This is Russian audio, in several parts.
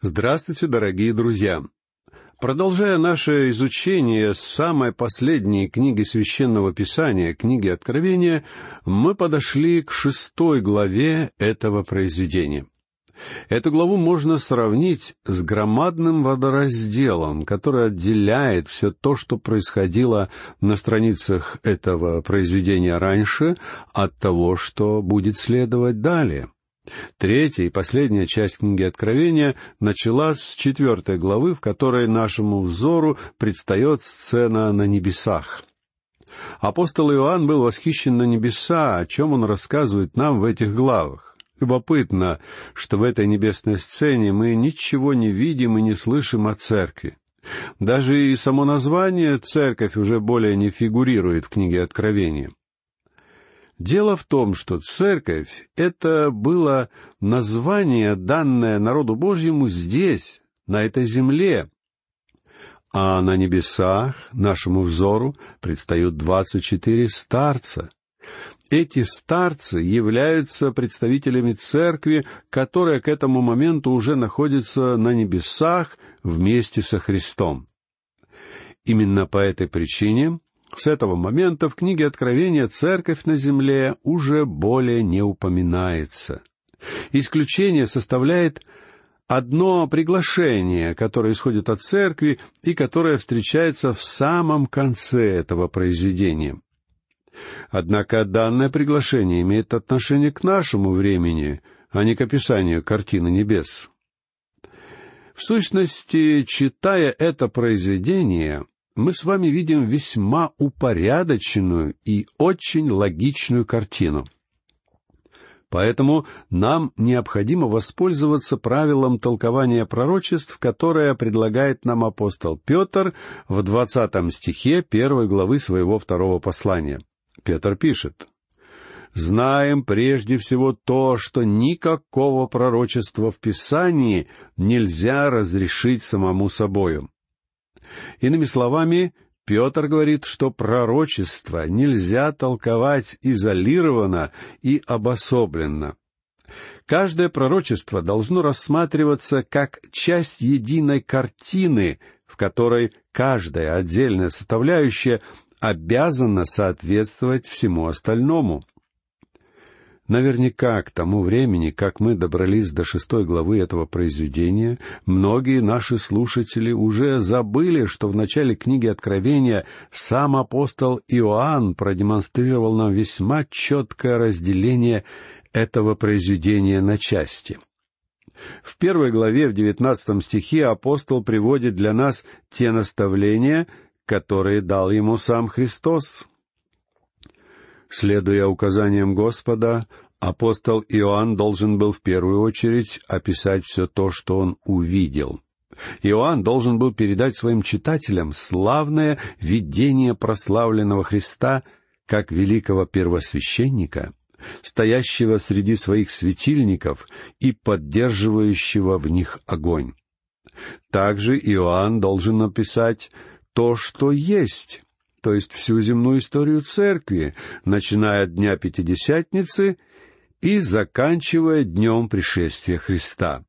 Здравствуйте, дорогие друзья! Продолжая наше изучение самой последней книги Священного Писания, книги Откровения, мы подошли к шестой главе этого произведения. Эту главу можно сравнить с громадным водоразделом, который отделяет все то, что происходило на страницах этого произведения раньше, от того, что будет следовать далее. Третья и последняя часть книги Откровения начала с четвертой главы, в которой нашему взору предстает сцена на небесах. Апостол Иоанн был восхищен на небеса, о чем он рассказывает нам в этих главах. Любопытно, что в этой небесной сцене мы ничего не видим и не слышим о церкви. Даже и само название «церковь» уже более не фигурирует в книге Откровения. Дело в том, что церковь — это было название, данное народу Божьему здесь, на этой земле. А на небесах нашему взору предстают двадцать четыре старца. Эти старцы являются представителями церкви, которая к этому моменту уже находится на небесах вместе со Христом. Именно по этой причине с этого момента в книге Откровения церковь на земле уже более не упоминается. Исключение составляет одно приглашение, которое исходит от церкви и которое встречается в самом конце этого произведения. Однако данное приглашение имеет отношение к нашему времени, а не к описанию картины небес. В сущности, читая это произведение, мы с вами видим весьма упорядоченную и очень логичную картину. Поэтому нам необходимо воспользоваться правилом толкования пророчеств, которое предлагает нам апостол Петр в двадцатом стихе первой главы своего второго послания. Петр пишет, «Знаем прежде всего то, что никакого пророчества в Писании нельзя разрешить самому собою. Иными словами, Петр говорит, что пророчество нельзя толковать изолированно и обособленно. Каждое пророчество должно рассматриваться как часть единой картины, в которой каждая отдельная составляющая обязана соответствовать всему остальному — Наверняка к тому времени, как мы добрались до шестой главы этого произведения, многие наши слушатели уже забыли, что в начале книги Откровения сам апостол Иоанн продемонстрировал нам весьма четкое разделение этого произведения на части. В первой главе, в девятнадцатом стихе, апостол приводит для нас те наставления, которые дал ему сам Христос. Следуя указаниям Господа, апостол Иоанн должен был в первую очередь описать все то, что он увидел. Иоанн должен был передать своим читателям славное видение прославленного Христа как великого первосвященника, стоящего среди своих светильников и поддерживающего в них огонь. Также Иоанн должен написать то, что есть, то есть всю земную историю церкви, начиная от Дня Пятидесятницы и заканчивая днем пришествия Христа.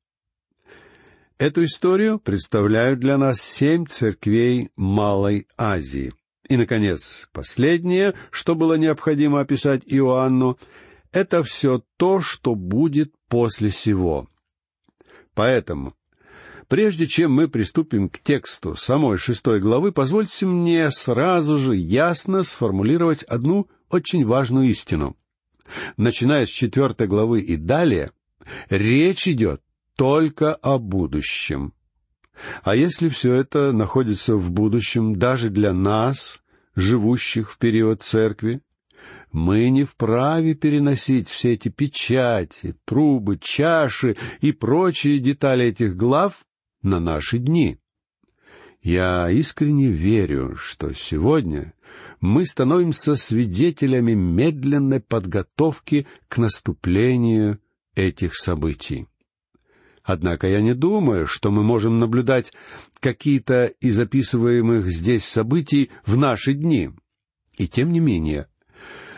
Эту историю представляют для нас семь церквей Малой Азии. И, наконец, последнее, что было необходимо описать Иоанну, это все то, что будет после сего. Поэтому Прежде чем мы приступим к тексту самой шестой главы, позвольте мне сразу же ясно сформулировать одну очень важную истину. Начиная с четвертой главы и далее, речь идет только о будущем. А если все это находится в будущем даже для нас, живущих в период церкви, мы не вправе переносить все эти печати, трубы, чаши и прочие детали этих глав на наши дни. Я искренне верю, что сегодня мы становимся свидетелями медленной подготовки к наступлению этих событий. Однако я не думаю, что мы можем наблюдать какие-то из описываемых здесь событий в наши дни. И тем не менее,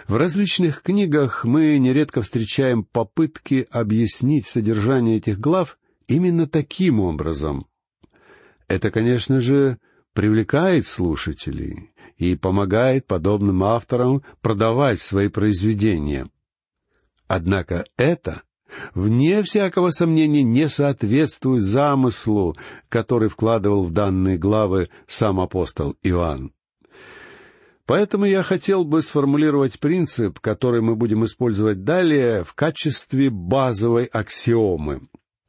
в различных книгах мы нередко встречаем попытки объяснить содержание этих глав именно таким образом. Это, конечно же, привлекает слушателей и помогает подобным авторам продавать свои произведения. Однако это, вне всякого сомнения, не соответствует замыслу, который вкладывал в данные главы сам апостол Иоанн. Поэтому я хотел бы сформулировать принцип, который мы будем использовать далее в качестве базовой аксиомы.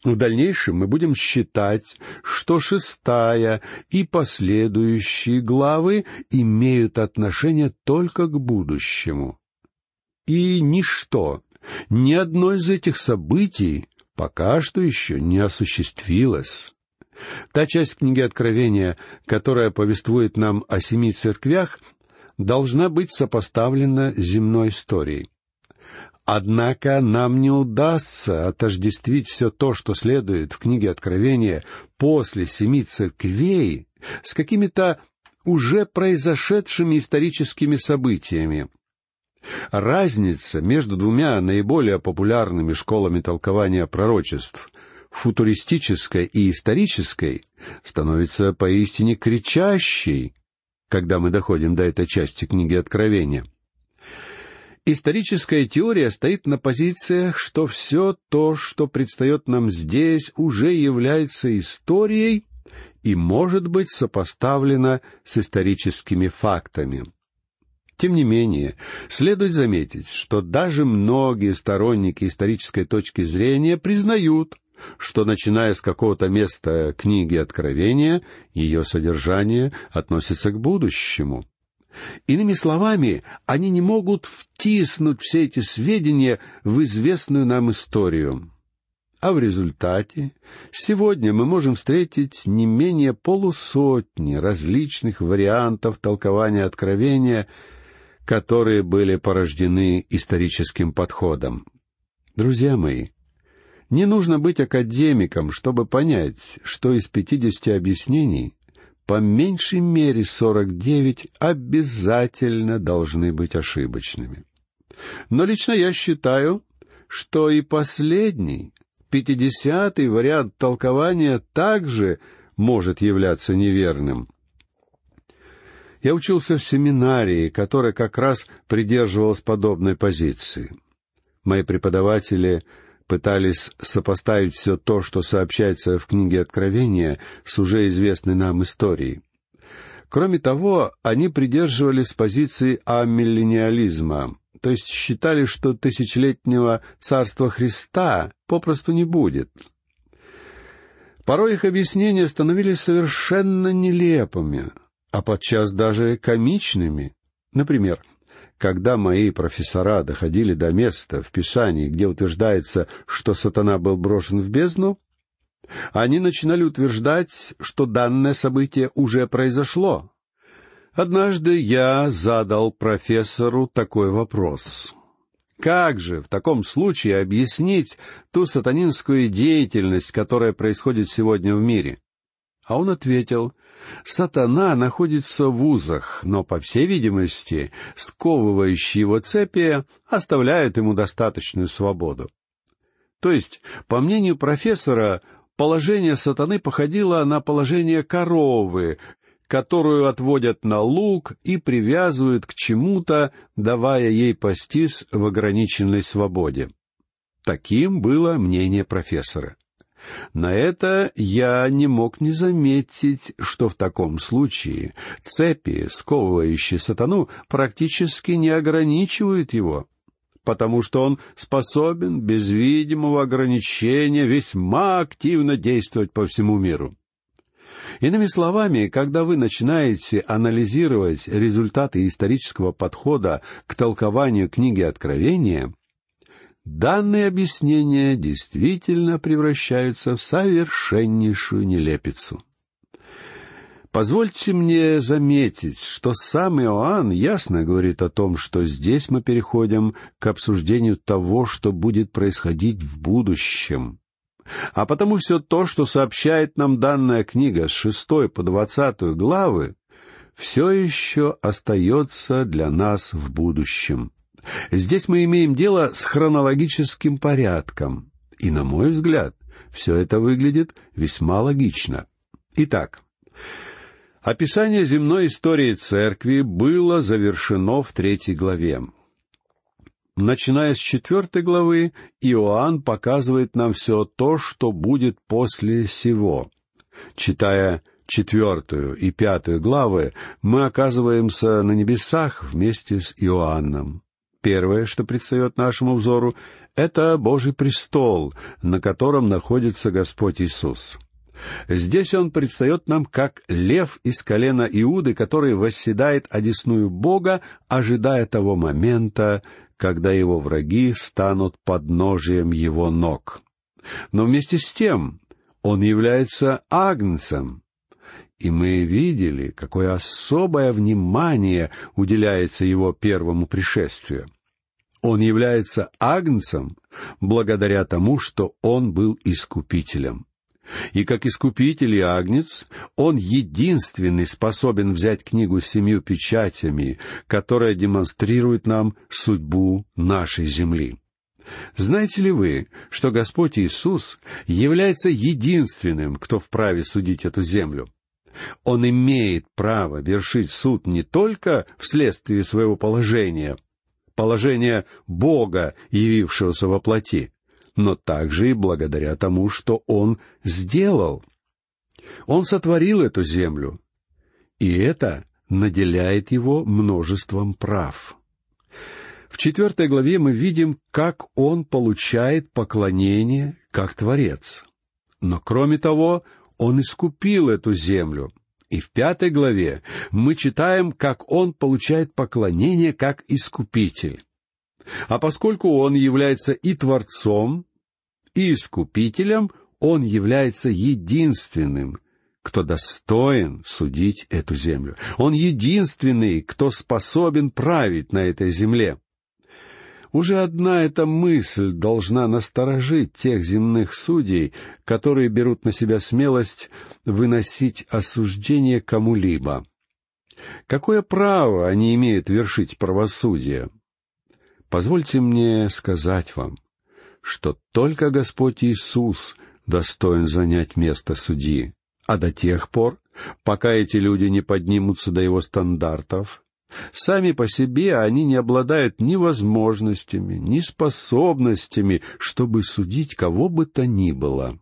В дальнейшем мы будем считать, что шестая и последующие главы имеют отношение только к будущему. И ничто, ни одно из этих событий пока что еще не осуществилось. Та часть книги Откровения, которая повествует нам о семи церквях, должна быть сопоставлена с земной историей. Однако нам не удастся отождествить все то, что следует в книге Откровения после семи церквей, с какими-то уже произошедшими историческими событиями. Разница между двумя наиболее популярными школами толкования пророчеств футуристической и исторической становится поистине кричащей, когда мы доходим до этой части книги Откровения. Историческая теория стоит на позициях, что все то, что предстает нам здесь, уже является историей и может быть сопоставлено с историческими фактами. Тем не менее, следует заметить, что даже многие сторонники исторической точки зрения признают, что, начиная с какого-то места книги Откровения, ее содержание относится к будущему. Иными словами, они не могут втиснуть все эти сведения в известную нам историю. А в результате сегодня мы можем встретить не менее полусотни различных вариантов толкования Откровения, которые были порождены историческим подходом. Друзья мои, не нужно быть академиком, чтобы понять, что из пятидесяти объяснений по меньшей мере сорок девять обязательно должны быть ошибочными. Но лично я считаю, что и последний, пятидесятый вариант толкования также может являться неверным. Я учился в семинарии, которая как раз придерживалась подобной позиции. Мои преподаватели пытались сопоставить все то, что сообщается в книге Откровения, с уже известной нам историей. Кроме того, они придерживались позиции амиллениализма, то есть считали, что тысячелетнего царства Христа попросту не будет. Порой их объяснения становились совершенно нелепыми, а подчас даже комичными. Например, когда мои профессора доходили до места в Писании, где утверждается, что сатана был брошен в бездну, они начинали утверждать, что данное событие уже произошло. Однажды я задал профессору такой вопрос. Как же в таком случае объяснить ту сатанинскую деятельность, которая происходит сегодня в мире? А он ответил, «Сатана находится в узах, но, по всей видимости, сковывающие его цепи оставляют ему достаточную свободу». То есть, по мнению профессора, положение сатаны походило на положение коровы, которую отводят на луг и привязывают к чему-то, давая ей пастись в ограниченной свободе. Таким было мнение профессора. На это я не мог не заметить, что в таком случае цепи, сковывающие сатану, практически не ограничивают его, потому что он способен без видимого ограничения весьма активно действовать по всему миру. Иными словами, когда вы начинаете анализировать результаты исторического подхода к толкованию книги Откровения, данные объяснения действительно превращаются в совершеннейшую нелепицу. Позвольте мне заметить, что сам Иоанн ясно говорит о том, что здесь мы переходим к обсуждению того, что будет происходить в будущем. А потому все то, что сообщает нам данная книга с шестой по двадцатую главы, все еще остается для нас в будущем. Здесь мы имеем дело с хронологическим порядком. И, на мой взгляд, Все это выглядит весьма логично. Итак, описание земной истории церкви было завершено в третьей главе. Начиная с четвертой главы, Иоанн показывает нам все то, что будет после сего. Читая четвертую и пятую главы, мы оказываемся на небесах вместе с Иоанном. Первое, что предстает нашему взору, это Божий престол, на котором находится Господь Иисус. Здесь он предстает нам как лев из колена Иуды, который восседает одесную Бога, ожидая того момента, когда его враги станут подножием его ног. Но вместе с тем он является агнцем. И мы видели, какое особое внимание уделяется его первому пришествию. Он является агнцем благодаря тому, что он был искупителем. И как искупитель и агнец, он единственный способен взять книгу с семью печатями, которая демонстрирует нам судьбу нашей земли. Знаете ли вы, что Господь Иисус является единственным, кто вправе судить эту землю? Он имеет право вершить суд не только вследствие своего положения, положения Бога, явившегося во плоти, но также и благодаря тому, что Он сделал. Он сотворил эту землю, и это наделяет его множеством прав. В четвертой главе мы видим, как он получает поклонение как Творец. Но кроме того, он искупил эту землю. И в пятой главе мы читаем, как он получает поклонение как Искупитель. А поскольку он является и Творцом, и Искупителем, он является единственным, кто достоин судить эту землю. Он единственный, кто способен править на этой земле. Уже одна эта мысль должна насторожить тех земных судей, которые берут на себя смелость выносить осуждение кому-либо. Какое право они имеют вершить правосудие? Позвольте мне сказать вам, что только Господь Иисус достоин занять место судьи, а до тех пор, пока эти люди не поднимутся до его стандартов, Сами по себе они не обладают ни возможностями, ни способностями, чтобы судить кого бы то ни было.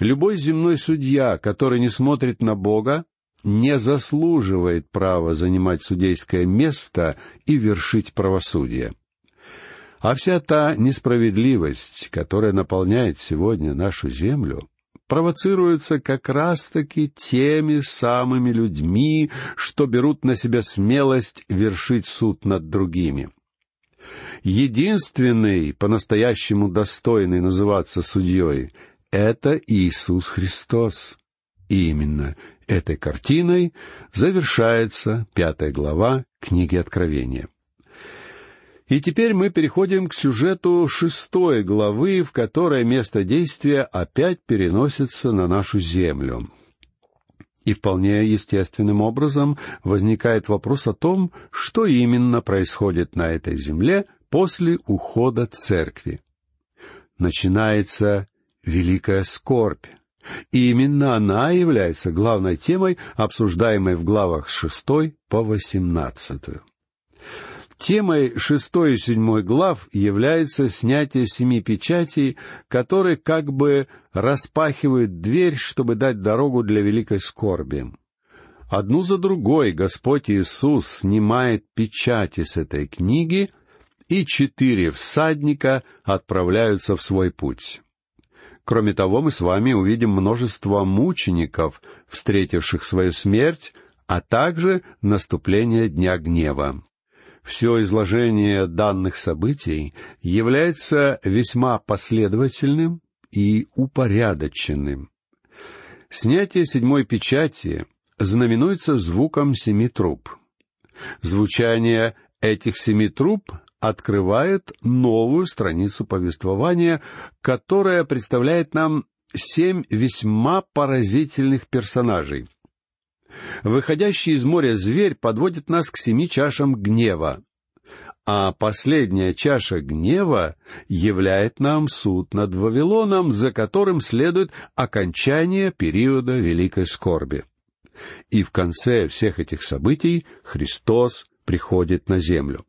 Любой земной судья, который не смотрит на Бога, не заслуживает права занимать судейское место и вершить правосудие. А вся та несправедливость, которая наполняет сегодня нашу землю, провоцируется как раз-таки теми самыми людьми, что берут на себя смелость вершить суд над другими. Единственный, по-настоящему достойный называться судьей, это Иисус Христос. И именно этой картиной завершается пятая глава книги Откровения. И теперь мы переходим к сюжету шестой главы, в которой место действия опять переносится на нашу землю. И вполне естественным образом возникает вопрос о том, что именно происходит на этой земле после ухода церкви. Начинается великая скорбь. И именно она является главной темой, обсуждаемой в главах шестой по восемнадцатую. Темой шестой и седьмой глав является снятие семи печатей, которые как бы распахивают дверь, чтобы дать дорогу для великой скорби. Одну за другой Господь Иисус снимает печати с этой книги, и четыре всадника отправляются в свой путь. Кроме того, мы с вами увидим множество мучеников, встретивших свою смерть, а также наступление Дня Гнева. Все изложение данных событий является весьма последовательным и упорядоченным. Снятие седьмой печати знаменуется звуком семи труб. Звучание этих семи труб открывает новую страницу повествования, которая представляет нам семь весьма поразительных персонажей, Выходящий из моря зверь подводит нас к семи чашам гнева. а последняя чаша гнева являет нам суд над Вавилоном, за которым следует окончание периода великой скорби. И в конце всех этих событий Христос приходит на землю.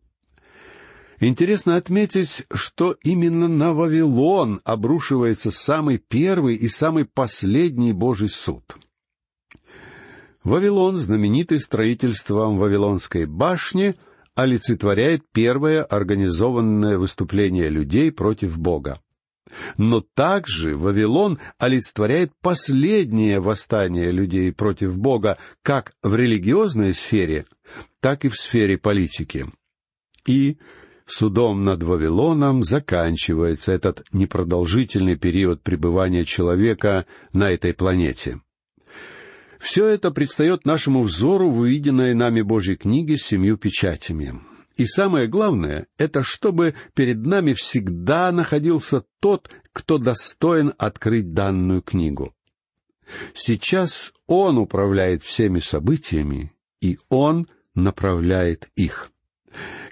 Интересно отметить, что именно на Вавилон обрушивается самый первый и самый последний Божий суд. Вавилон, знаменитый строительством Вавилонской башни, олицетворяет первое организованное выступление людей против Бога. Но также Вавилон олицетворяет последнее восстание людей против Бога как в религиозной сфере, так и в сфере политики. И судом над Вавилоном заканчивается этот непродолжительный период пребывания человека на этой планете. Все это предстает нашему взору в увиденной нами Божьей книге с семью печатями. И самое главное, это чтобы перед нами всегда находился тот, кто достоин открыть данную книгу. Сейчас Он управляет всеми событиями, и Он направляет их.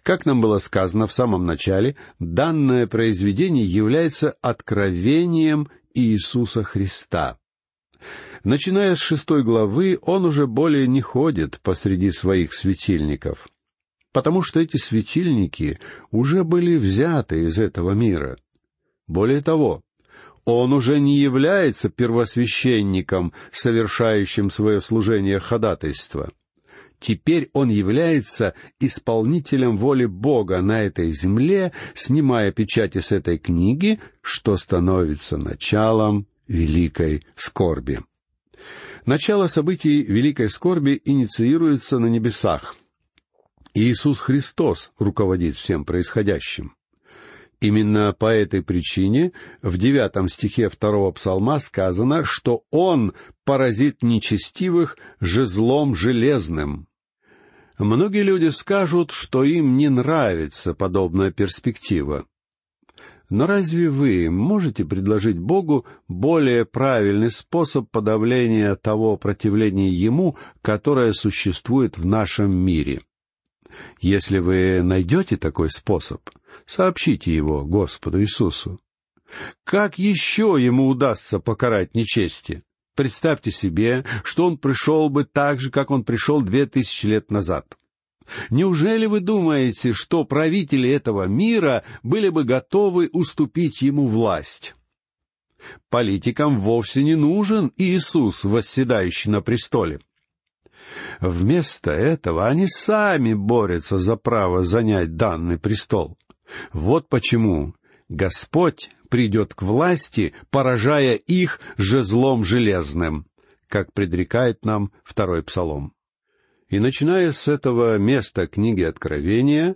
Как нам было сказано в самом начале, данное произведение является откровением Иисуса Христа. Начиная с шестой главы, он уже более не ходит посреди своих светильников, потому что эти светильники уже были взяты из этого мира. Более того, он уже не является первосвященником, совершающим свое служение ходатайства. Теперь он является исполнителем воли Бога на этой земле, снимая печати с этой книги, что становится началом великой скорби. Начало событий великой скорби инициируется на небесах. Иисус Христос руководит всем происходящим. Именно по этой причине в девятом стихе второго псалма сказано, что Он поразит нечестивых жезлом железным. Многие люди скажут, что им не нравится подобная перспектива. Но разве вы можете предложить Богу более правильный способ подавления того противления Ему, которое существует в нашем мире? Если вы найдете такой способ, сообщите его Господу Иисусу. Как еще ему удастся покарать нечестие? Представьте себе, что он пришел бы так же, как он пришел две тысячи лет назад. Неужели вы думаете, что правители этого мира были бы готовы уступить ему власть? Политикам вовсе не нужен Иисус, восседающий на престоле. Вместо этого они сами борются за право занять данный престол. Вот почему Господь придет к власти, поражая их жезлом железным, как предрекает нам второй псалом. И начиная с этого места книги Откровения,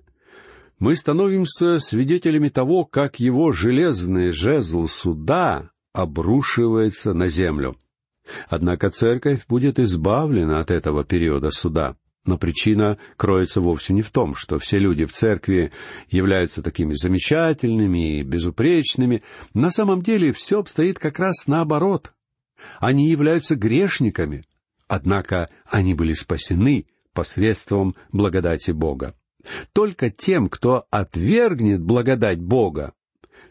мы становимся свидетелями того, как его железный жезл суда обрушивается на землю. Однако церковь будет избавлена от этого периода суда. Но причина кроется вовсе не в том, что все люди в церкви являются такими замечательными и безупречными. На самом деле все обстоит как раз наоборот. Они являются грешниками, однако они были спасены посредством благодати Бога. Только тем, кто отвергнет благодать Бога,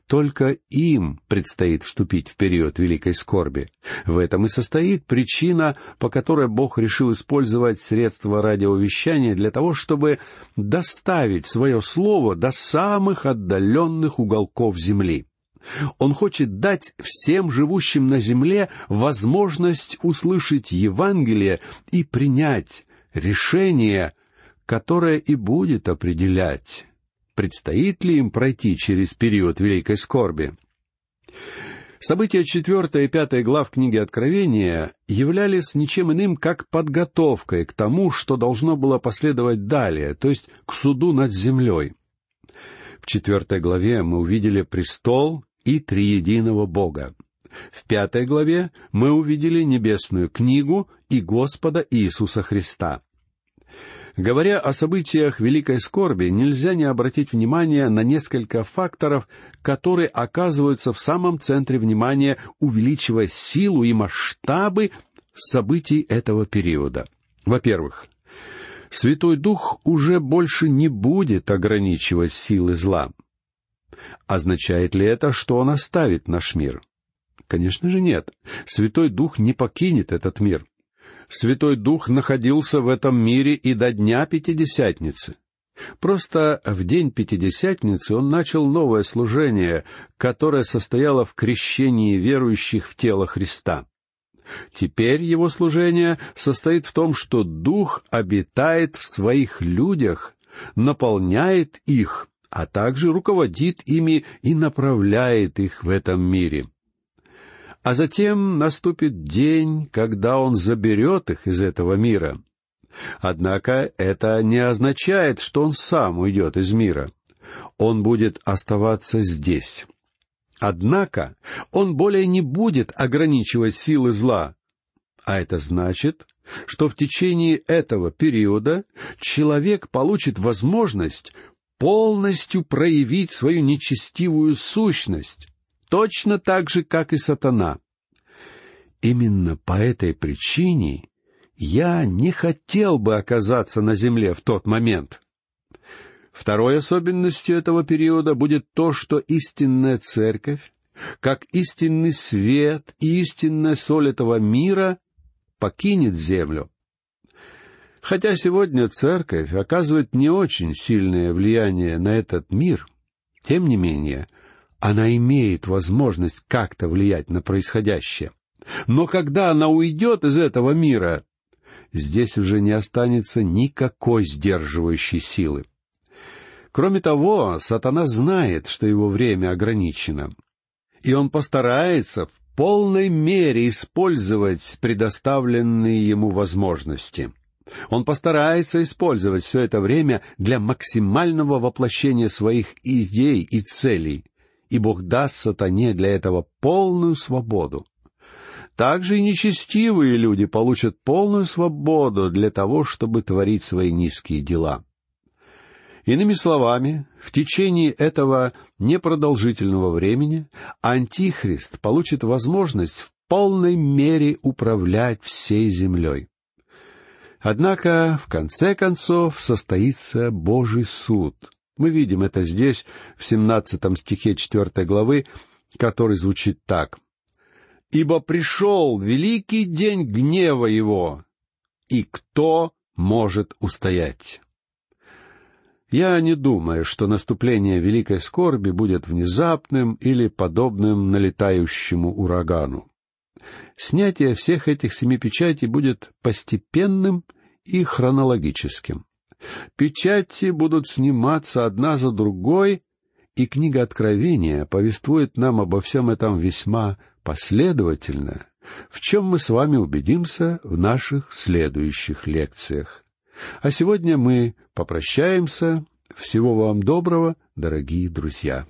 только им предстоит вступить в период великой скорби. В этом и состоит причина, по которой Бог решил использовать средства радиовещания для того, чтобы доставить свое слово до самых отдаленных уголков земли. Он хочет дать всем живущим на земле возможность услышать Евангелие и принять решение, которое и будет определять, предстоит ли им пройти через период великой скорби. События четвертой и пятой глав книги Откровения являлись ничем иным, как подготовкой к тому, что должно было последовать далее, то есть к суду над землей. В четвертой главе мы увидели престол и триединого Бога. В пятой главе мы увидели небесную книгу и Господа Иисуса Христа. Говоря о событиях великой скорби, нельзя не обратить внимание на несколько факторов, которые оказываются в самом центре внимания, увеличивая силу и масштабы событий этого периода. Во-первых, Святой Дух уже больше не будет ограничивать силы зла. Означает ли это, что Он оставит наш мир? Конечно же нет. Святой Дух не покинет этот мир. Святой Дух находился в этом мире и до Дня Пятидесятницы. Просто в день Пятидесятницы он начал новое служение, которое состояло в крещении верующих в тело Христа. Теперь его служение состоит в том, что Дух обитает в своих людях, наполняет их, а также руководит ими и направляет их в этом мире. А затем наступит день, когда Он заберет их из этого мира. Однако это не означает, что Он сам уйдет из мира. Он будет оставаться здесь. Однако он более не будет ограничивать силы зла. А это значит, что в течение этого периода человек получит возможность полностью проявить свою нечестивую сущность, точно так же, как и сатана. Именно по этой причине я не хотел бы оказаться на земле в тот момент. Второй особенностью этого периода будет то, что истинная церковь, как истинный свет и истинная соль этого мира, покинет землю. Хотя сегодня церковь оказывает не очень сильное влияние на этот мир, тем не менее, она имеет возможность как-то влиять на происходящее. Но когда она уйдет из этого мира, здесь уже не останется никакой сдерживающей силы. Кроме того, сатана знает, что его время ограничено, и он постарается в полной мере использовать предоставленные ему возможности. Он постарается использовать все это время для максимального воплощения своих идей и целей, и Бог даст сатане для этого полную свободу. Также и нечестивые люди получат полную свободу для того, чтобы творить свои низкие дела. Иными словами, в течение этого непродолжительного времени Антихрист получит возможность в полной мере управлять всей землей. Однако, в конце концов, состоится Божий суд. Мы видим это здесь, в 17 стихе 4 главы, который звучит так. «Ибо пришел великий день гнева его, и кто может устоять?» Я не думаю, что наступление великой скорби будет внезапным или подобным налетающему урагану. Снятие всех этих семи печатей будет постепенным и хронологическим. Печати будут сниматься одна за другой, и книга Откровения повествует нам обо всем этом весьма последовательно, в чем мы с вами убедимся в наших следующих лекциях. А сегодня мы попрощаемся. Всего вам доброго, дорогие друзья.